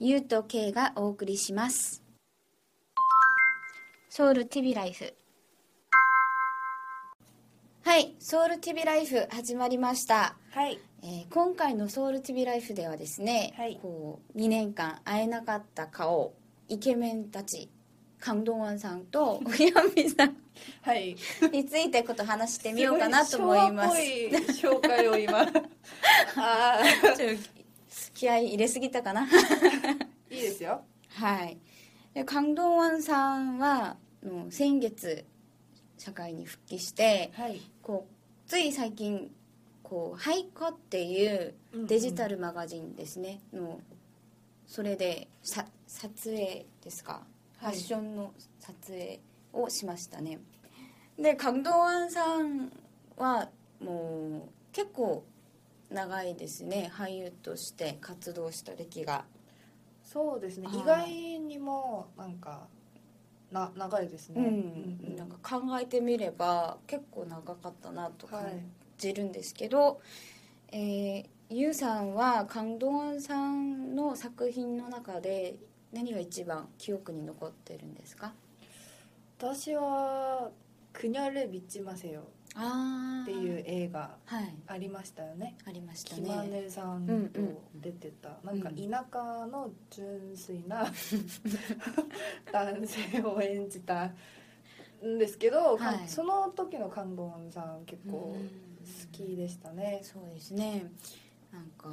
ゆうと K がお送りします。ソウル TV ライフ。はいソウル TV ライフ始まりました、はい。えー今回のソウル TV ライフではですね、はい。こう2年間会えなかった顔イケメンたちカンドンワンさんとヤンビさん。はい。についてこと話してみようかなと思います。すごい昭和っぽい紹介を今。ああ、ちょっと気合い入れすぎたかな。いいですよ。はい。でカンドンワンさんはもう先月社会に復帰してはい。こうつい最近こう「ハイコ」っていうデジタルマガジンですね、のそれでさ撮影ですか、ファッションの撮影をしましたね。でカンドンワンさんはもう結構長いですね。俳優として活動した歴が。そうですね。はい。意外にもなんかな長いですね。うん、なんか考えてみれば結構長かったなとはい感じるんですけど、えーゆうさんはカンドワンさんの作品の中で何が一番記憶に残ってるんですか？私はクニャルビッチマセヨあっていう映画はい。ありましたよね。ありましたキマねネさんと出てた、なんか田舎の純粋な 男性を演じたんですけど、はい。その時のカンドンさん結構好うん。きでしたね。そうですね。なんか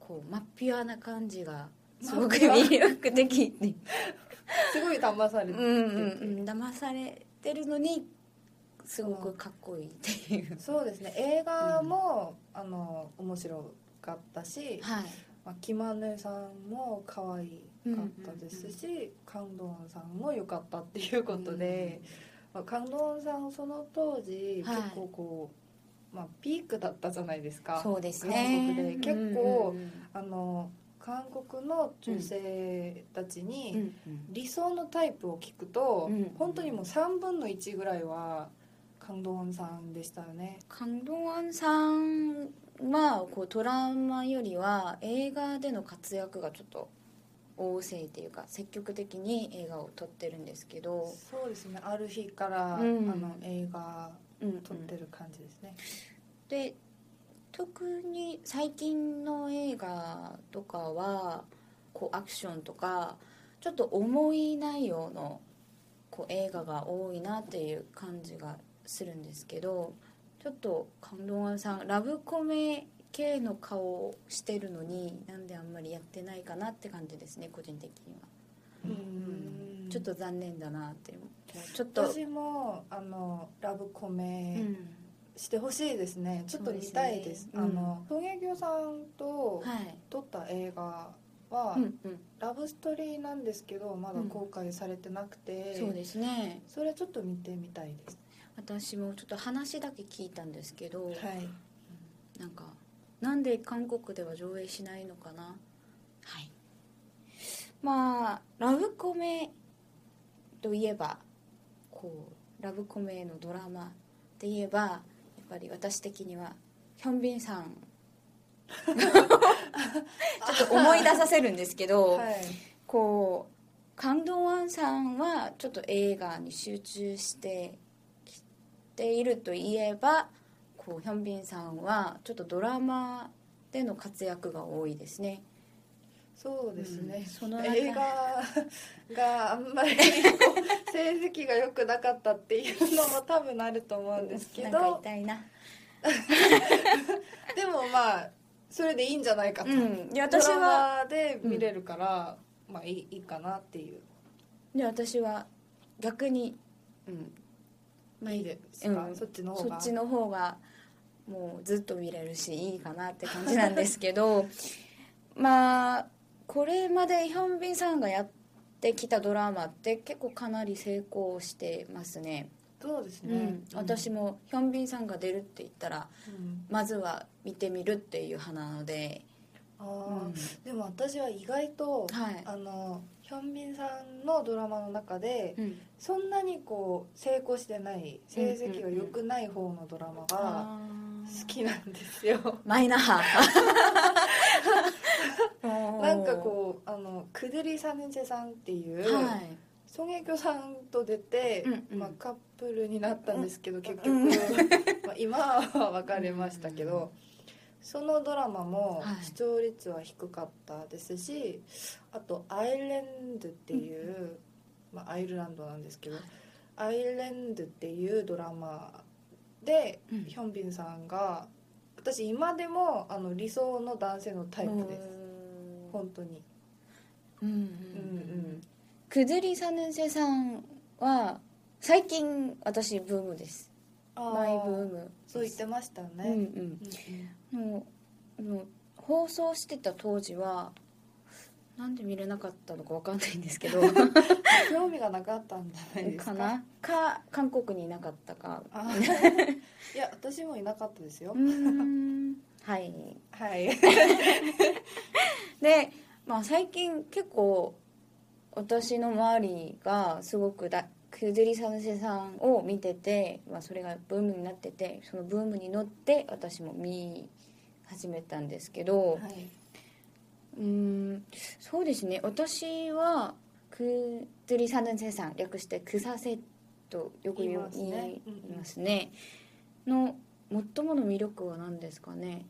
こう真っピュアな感じがすごく魅力的で すごい騙されてうんうん。騙されてるのにすごくかっこいいっていう。そうですね。映画も、あの面白かったし、はい。まあ、キマネさんも可愛かったですし、カンドンさんも良かったっていうことで、まあ、カンドンさんその当時、はい。結構こう、まあ、ピークだったじゃないですかそうですね。韓国で。結構、うんうんあの韓国の女性たちに、うんうん理想のタイプを聞くと、うん本当にもう3分の1ぐらいはカンドンさんでしたよね。カンドワンさんはこうドラマよりは映画での活躍がちょっと旺盛っていうか積極的に映画を撮ってるんですけど、そうですね。ある日から、うん。あの映画うんうん撮ってる感じですね、で特に最近の映画とかはこうアクションとかちょっと重い内容のこう映画が多いなっていう感じがするんですけどちょっとカンドワンさんラブコメ系の顔をしてるのになんであんまりやってないかなって感じですね個人的には、うん。ちょっと残念だなってちょっと、私もあのラブコうメんしてほしいですね、ちょっと見たいです。ね。あの陶芸業さんとはい。撮った映画は、うんうん、ラブストーリーなんですけどまだ公開されてなくて、そうですね。それちょっと見てみたいです私もちょっと話だけ聞いたんですけど、はい。なんかなんで韓国では上映しないのかな？はい。まあラブコメといえばこうラブコメのドラマって言えばやっぱり私的にはヒョンビンさん。ちょっと思い出させるんですけど、はい。こうカンドワンさんはちょっと映画に集中してきているといえばこうヒョンビンさんはちょっとドラマでの活躍が多いですね。そうですね、うんその中映画があんまり成績が良くなかったっていうのも多分あると思うんですけなんかど痛いな。でもままあそれでいいんじゃないかと、うん。私はラマで見れるから、まあいいいいかなっていう。で私は逆にうんまあいいですか、うん。そっちの方が。そっちの方がもうずっと見れるしいいかなって感じなんですけど まあこれまでヒョンビンさんがやってきたドラマって結構かなり成功してますね、そうですね。うん、私もヒョンビンさんが出るって言ったらうん。まずは見てみるっていう派なので、あうん。ーでも私は意外と、はい。あのヒョンビンさんのドラマの中でうん。そんなにこう成功してない成績が良くない方のドラマがあ好きなんですよ。マイナーなんかこうあのクドゥリ・サヌチェさんっていう、うはい。ソン・エキョさんと出て、うんうん。まあ、カップルになったんですけど、結局、うん。まあ、今は別れましたけど、そのドラマもはい。視聴率は低かったですし、あと「アイレンド」っていう、まあ、アイルランドなんですけど「アイレンド」っていうドラマで、うん。ヒョンビンさんが私今でもあの理想の男性のタイプです。本当に。うんうんうんうん。くずりさぬせさんは最近私ブームです。マイブームそう言ってましたね、うん。うんうんもうもう放送してた当時はなんで見れなかったのかわかんないんですけど 興味がなかったんじゃないですか？かな？か韓国にいなかったか。あ いや私もいなかったですよ、はい。はい。で、まあ、最近結構私の周りがすごくだクズリサヌセさんを見てて、まあ、それがブームになっててそのブームに乗って私も見始めたんですけど、はい、うーんそうですね。私はクズリサヌセさん略してクサセとよく言いますね。ますね。の最もの魅力は何ですかね？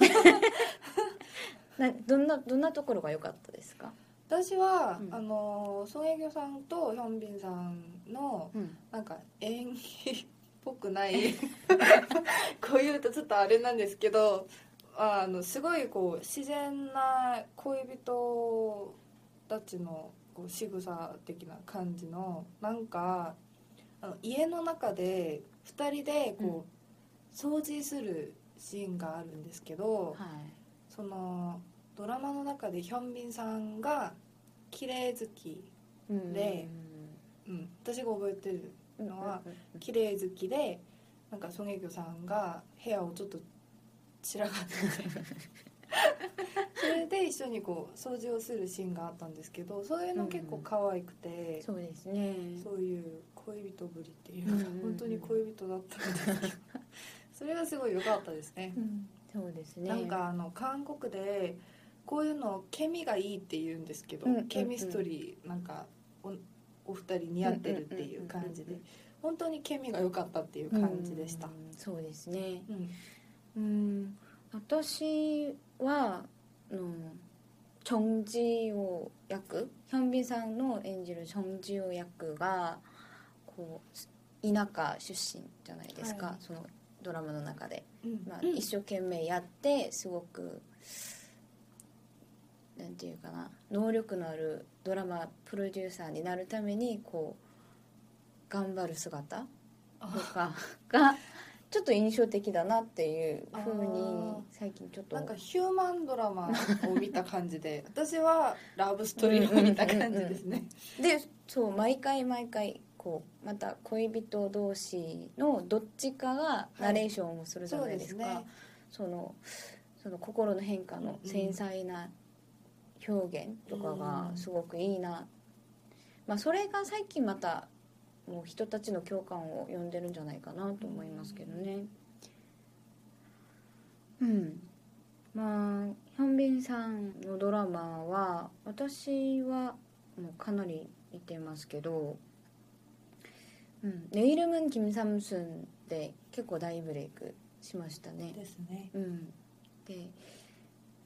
などんなどんなところが良かったですか、私は、うん。あのソン・エギョさんとヒョンビンさんのうん。なんか演技っぽくない。こう言うとちょっとあれなんですけどあのすごいこう自然な恋人たちのこう仕草的な感じのなんかあの家の中で2人でこう、掃除するシーンがあるんですけど、はい。そのドラマの中でヒョンビンさんが綺麗好き、うん。でうん、私が覚えてるうんのはうんうん綺麗好きでなんかソン・エギョさんが部屋をちょっと散らかってて。それで一緒にこう掃除をするシーンがあったんですけどそういうの結構可愛くて、そうですね。そういう恋人ぶりっていうか、うんうんうん。本当に恋人だったんですけどそれがすごい良かったですね。うん。そうですね。なんかあの韓国でこういうのケミがいいって言うんですけど、うんうんうん。ケミストリーなんかおお二人似合ってるっていう感じで。本当にケミが良かったっていう感じでした。うんそうですね。うん。うん。私はうんチョンジオ役。ヒョンビンさんの演じるチョンジオ役がこう田舎出身じゃないですか、はい。そのドラマの中で、うん。まあ、一生懸命やってすごくなんていうかな能力のあるドラマプロデューサーになるためにこう頑張る姿とかがちょっと印象的だなっていうふうに最近ちょっとなんかヒューマンドラマを見た感じで 私はラブストーリーを見た感じですね。でそう毎回毎回こうまた恋人同士のどっちかがナレーションをするじゃないですか、ですね。そのその心の変化の繊細な表現とかがすごくいいな、まあ、それが最近またもう人たちの共感を呼んでるんじゃないかなと思いますけどね。うん。まあヒョンビンさんのドラマは私はもうかなり見てますけど「うん、ネイルムン・キム・サムスン」で結構大ブレイクしましたね。ですね。うん、で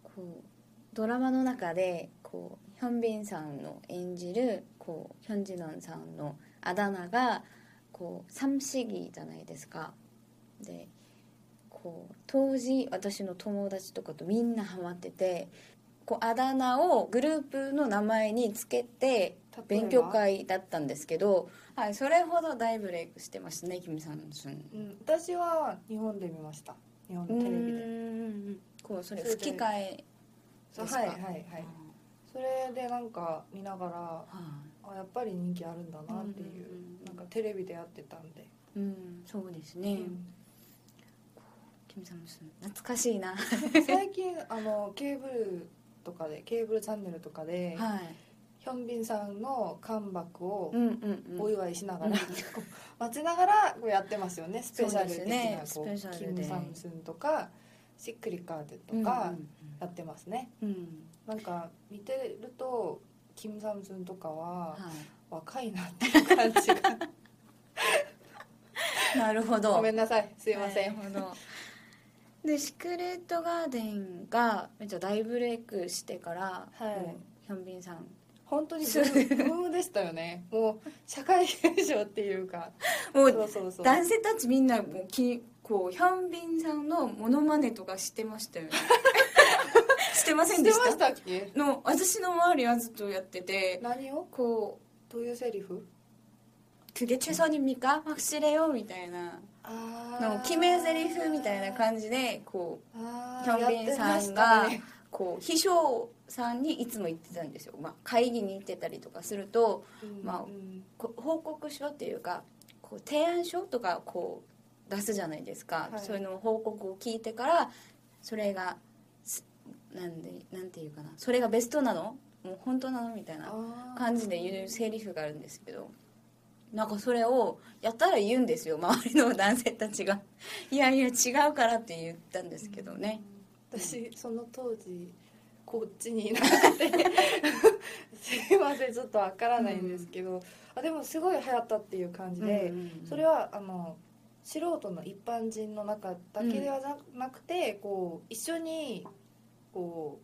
こうドラマの中でこうヒョンビンさんの演じるこうヒョンジノンさんのあだ名がこう三子儀じゃないですか。でここう当時私の友達とかとみんなハマっててこうあだ名をグループの名前につけて勉強会だったんですけど、はい、それほど大ブレイクしてましたねキム・サムスンうん、私は日本で見ました。日本のテレビで。こうそれ吹き替えはいはいはい。それでなんか見ながらはあやっぱり人気あるんだなっていう,、うんうんうんなんかテレビでやってたんで、いうん。そうですね、うん。懐かしいな。最近あのケーブルとかでケーブルチャンネルとかで、はい。ヒョンビンさんのカムバックをうんうんうん。お祝いしながら、うんこう待ちながらこうやってますよね。スペシャル的なこうルで。キム・サムスンとかシックリカーテとうんかやってますね、うん。なんか見てるとキム・サムスンとかはは若いなっていう感じが。い なるほど。ごめんなさい。すいません、なるほどでシクレットガーデンがめっちゃ大ブレイクしてから、はい。ヒョンビンさん。本当にブームでしたよね。もう社会現象っていうか。もうそうそうそう。男性たちみんなもうきこうヒョンビンさんのモノマネとかしてましたよね してませ知ってまんでししたたっけの私の周りはずっとやってて何をこうどういうセリフ「그게최선입니까 확실해요」みたいなあの決め台詞みたいな感じでこうあヒョンビンさんがこう秘書さんにいつも言ってたんですよ、まあ、会議に行ってたりとかするとまあこう報告書っていうかこう提案書とかこう出すじゃないですか、はいそういうの報告を聞いてからそれがす なんでなんていうかな。それがベストなの？もう本当なの？みたいな感じで言うセリフがあるんですけど。なんかそれをやったら言うんですよ。周りの男性たちが「いやいや違うから」って言ったんですけどね、私その当時こっちにいなくて。すいませんちょっとわからないんですけど、あでもすごい流行ったっていう感じで、うんうんうんそれはあの素人の一般人の中だけではななくて、こう一緒にこ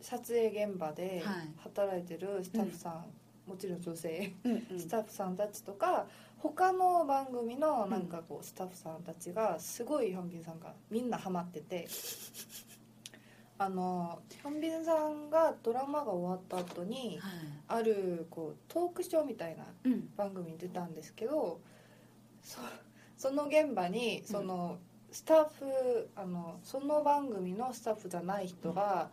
う撮影現場ではい。働いてるスタッフさん、もちろん女性うん。うんスタッフさんたちとか他の番組のなんかこうスタッフさんたちがすごいヒョンビンさんがみんなハマっててあのヒョンビンさんがドラマが終わった後にはい。あるこうトークショーみたいなうん。番組に出たんですけどそ その現場にそのスタッフあのその番組のスタッフじゃない人が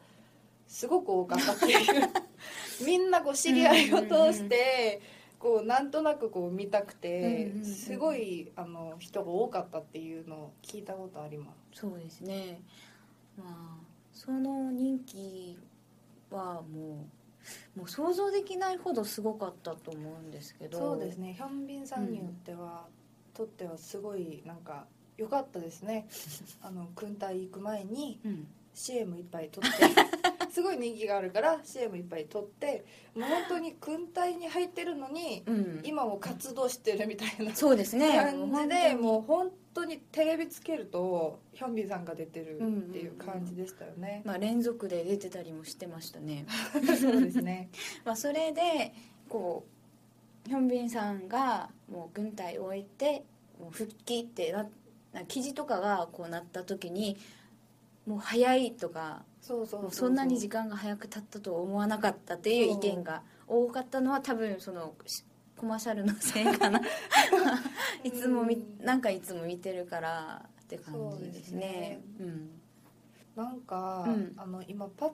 すごく多かったっていう。みんなこう知り合いを通してこうなんとなくこう見たくてすごいあの人が多かったっていうのを聞いたことあります。そうですね。まあその人気はもうもう想像できないほどすごかったと思うんですけど。そうですね。ヒョンビンさんによっては、とってはすごいなんか良かったですね。あの軍隊行く前にうん。CM いっぱい撮って すごい人気があるから CM いっぱい撮ってもう本当に軍隊に入ってるのにうん、今も活動してるみたいなそうですね。感じでもう本当に。テレビつけるとヒョンビンさんが出てるっていう感じでしたよね、まあ、連続で出てたりもしてましたね。そうですね。まあそれでこうヒョンビンさんがもう軍隊を置いてもう復帰ってなな記事とかがこうなった時にもう早いとかそうそうそんなに時間が早く経ったとは思わなかったっていう意見が多かったのは多分そのしコマーシャルのせいかな。いつもみうん。なんかいつも見てるからって感じですね。そうですね。うん。なんか、うん。あの今パッ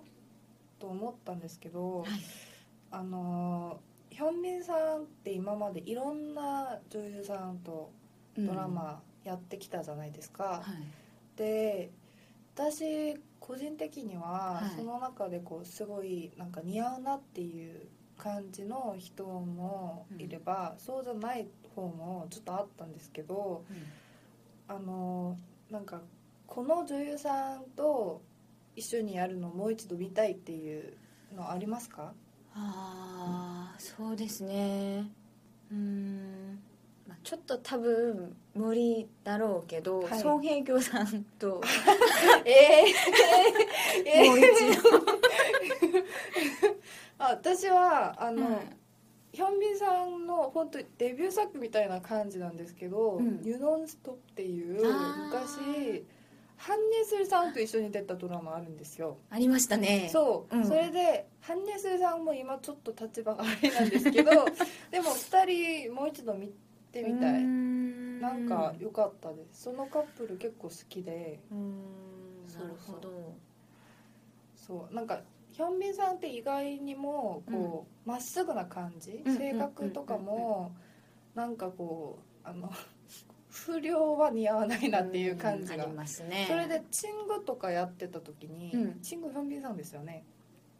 と思ったんですけど、はい。あのヒョンビンさんって今までいろんな女優さんとドラマやってきたじゃないですか、はい。で私個人的には、はい。その中でこうすごいなんか似合うなっていう感じの人もいれば、そうじゃない方もちょっとあったんですけどあのなんかこの女優さんと一緒にやるのをもう一度見たいっていうのありますか？ああそうですね。うーん、まあ、ちょっと多分無理だろうけど、はい。ソン・ヘイギョさんと ええもう一度。あ私はあの、うんヒョンビンさんの本当にデビュー作みたいな感じなんですけど「うん。ユノンストップ」っていう昔ハンネスルさんと一緒に出たドラマあるんですよ。ありましたね。そう、うん。それでハンネスルさんも今ちょっと立場があれなんですけど でも2人もう一度見てみたい。ななんか良かったです。そのカップル結構好きで。なるほど。そう。なんかヒョンビンさんって意外にもこうま、っすぐな感じ？うん性格とかもなんかこうあの 不良は似合わないなっていう感じが。んありますね。それでチングとかやってた時に、うん。チングヒョンビンさんですよね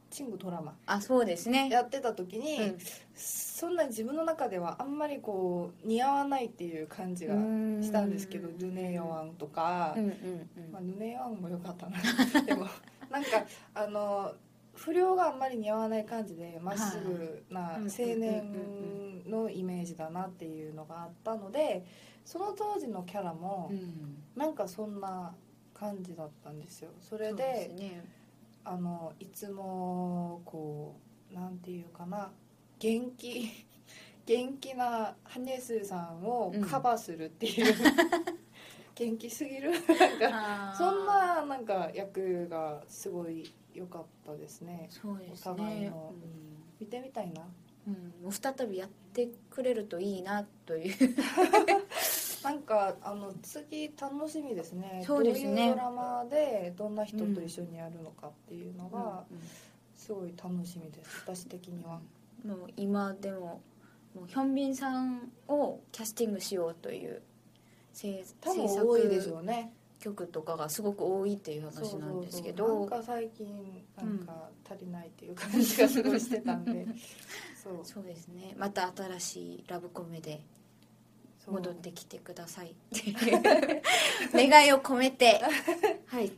チングドラマ。あそうですね。やってた時に、うん。そんな自分の中ではあんまりこう似合わないっていう感じがしたんですけどヌネヨワンとか、うんうんうん。まあ、ヌネヨワンも良かったな。でもなんかあの不良があんまり似合わない感じでまっすぐな青年のイメージだなっていうのがあったのでその当時のキャラもうん。なんかそんな感じだったんですよ。それでねあのいつもこうなんていうかな元気 元気なハネスさんをカバーするっていう、元気すぎる。なんかそんななんか役がすごい良かったですね。そうですお互いねの見てみたいな。うんうん。もう再びやってくれるといいなというなんかあの次楽しみですね。そうですね。どういうドラマでどんな人と一緒にやるのかっていうのがすごい楽しみです。私的には。もう今でももうヒョンビンさんをキャスティングしようという制多分制多いでし作ょうね曲とかがすごく多いっていう話なんですけど。なんか最近なんか足りないっていう感じがすごいしてたんで。そう。そうですね。また新しいラブコメで戻ってきてください。っていう願いを込めて。はい。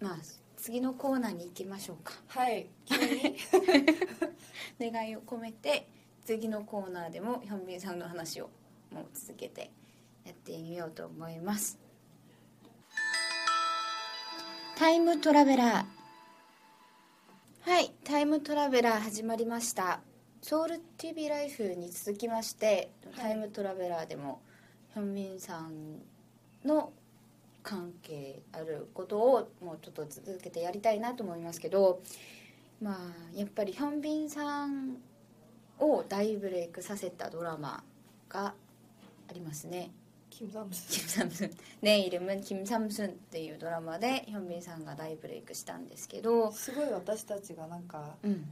まあ次のコーナーに行きましょうか。はい。願いを込めて次のコーナーでもヒョンビンさんの話をもう続けてやってみようと思います。タイムトラベラー。はいタイムトラベラー始まりましたソウル TV ライフに続きまして、はいタイムトラベラーでもヒョンビンさんの関係あることをもうちょっと続けてやりたいなと思いますけどまあやっぱりヒョンビンさんを大ブレイクさせたドラマがありますねキム・サムスキムサムスン내 이름은 김삼순っていうドラマでヒョンビンさんが大ブレイクしたんですけどすごい私たちがなんかうん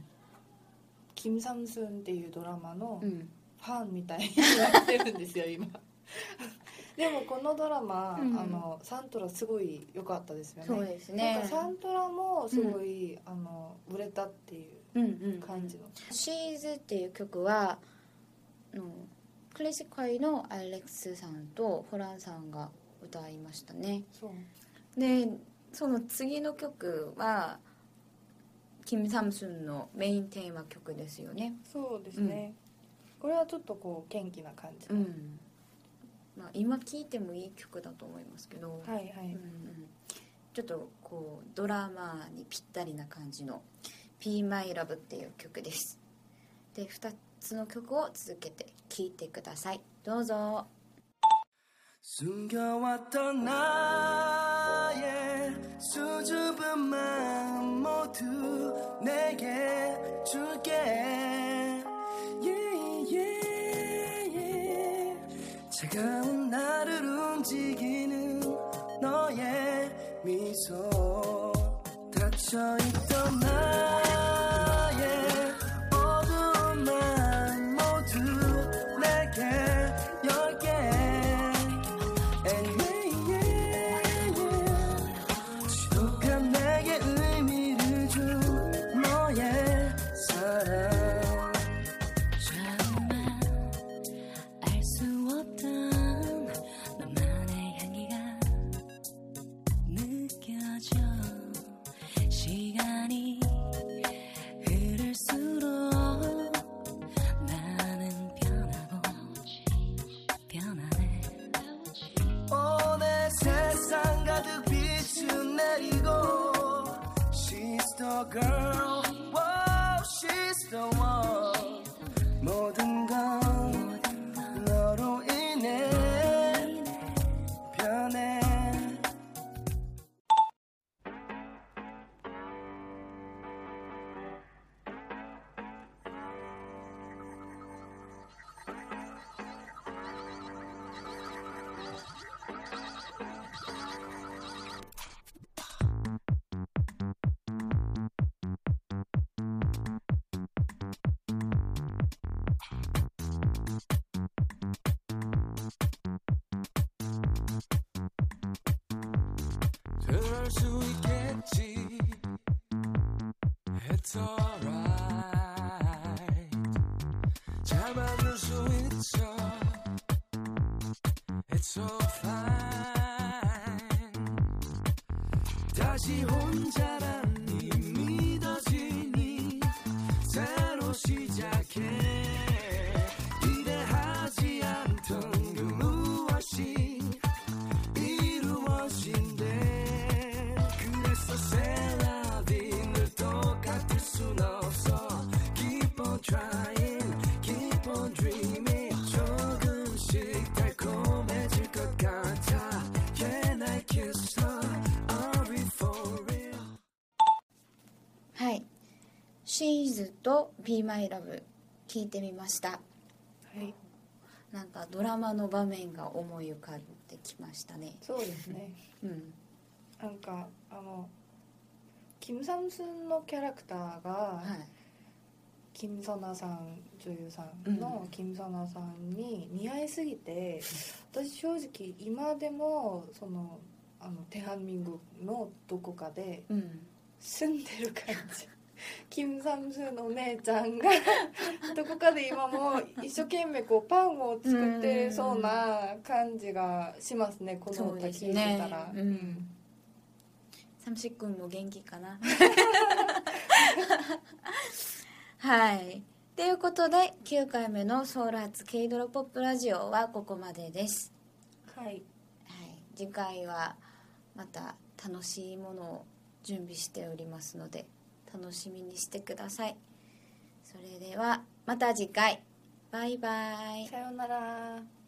キム・サムスンっていうドラマのうん。ファンみたいになってるんですよ今。でもこのドラマ、うん。あのサントラすごい良かったですよね。そうですなんねかサントラもすごい、あの売れたっていううんうん感じの、シーズっていう曲はあのクラシック界のアレックスさんとホランさんが歌いましたね。そう。でその次の曲はキム・サムスンのメインテーマ曲ですよねそうですね、これはちょっとこう元気な感じの、うん、まあ、今聴いてもいい曲だと思いますけど、はいはい、うんうん、ちょっとこうドラマにぴったりな感じの「Be My Love」っていう曲ですで2つの曲を続けて聴いてくださいどうぞ 숨겨왔던 나의 수줍은 마음 모두 내게 줄게. Yeah, yeah, yeah. 차가운 나를 움직이는 너의 미소. 닫혀있던 나 girl, wow, she's the one Gì 桥シーズと「Be My Love」聞いてみました。はい。なんかドラマの場面が思い浮かんできましたね。そうですね。うん。なんかあのキム・サムスンのキャラクターが、はい。キム・ソナさん女優さんのキム・ソナさんに似合いすぎて、私正直今でもそのあのテハンミングのどこかでうん。住んでる感じ。キム・サムのお姉ちゃんが どこかで今も一生懸命こうパンを作ってそうな感じがしますねこの歌聞いてたら、うん。サムシ君も元気かな。はい。ということで9回目のソウル発 K ドラポップラジオはここまでです、はい。はい、次回はまた楽しいものを準備しておりますので楽しみにしてください。それではまた次回。バイバイ。さようなら。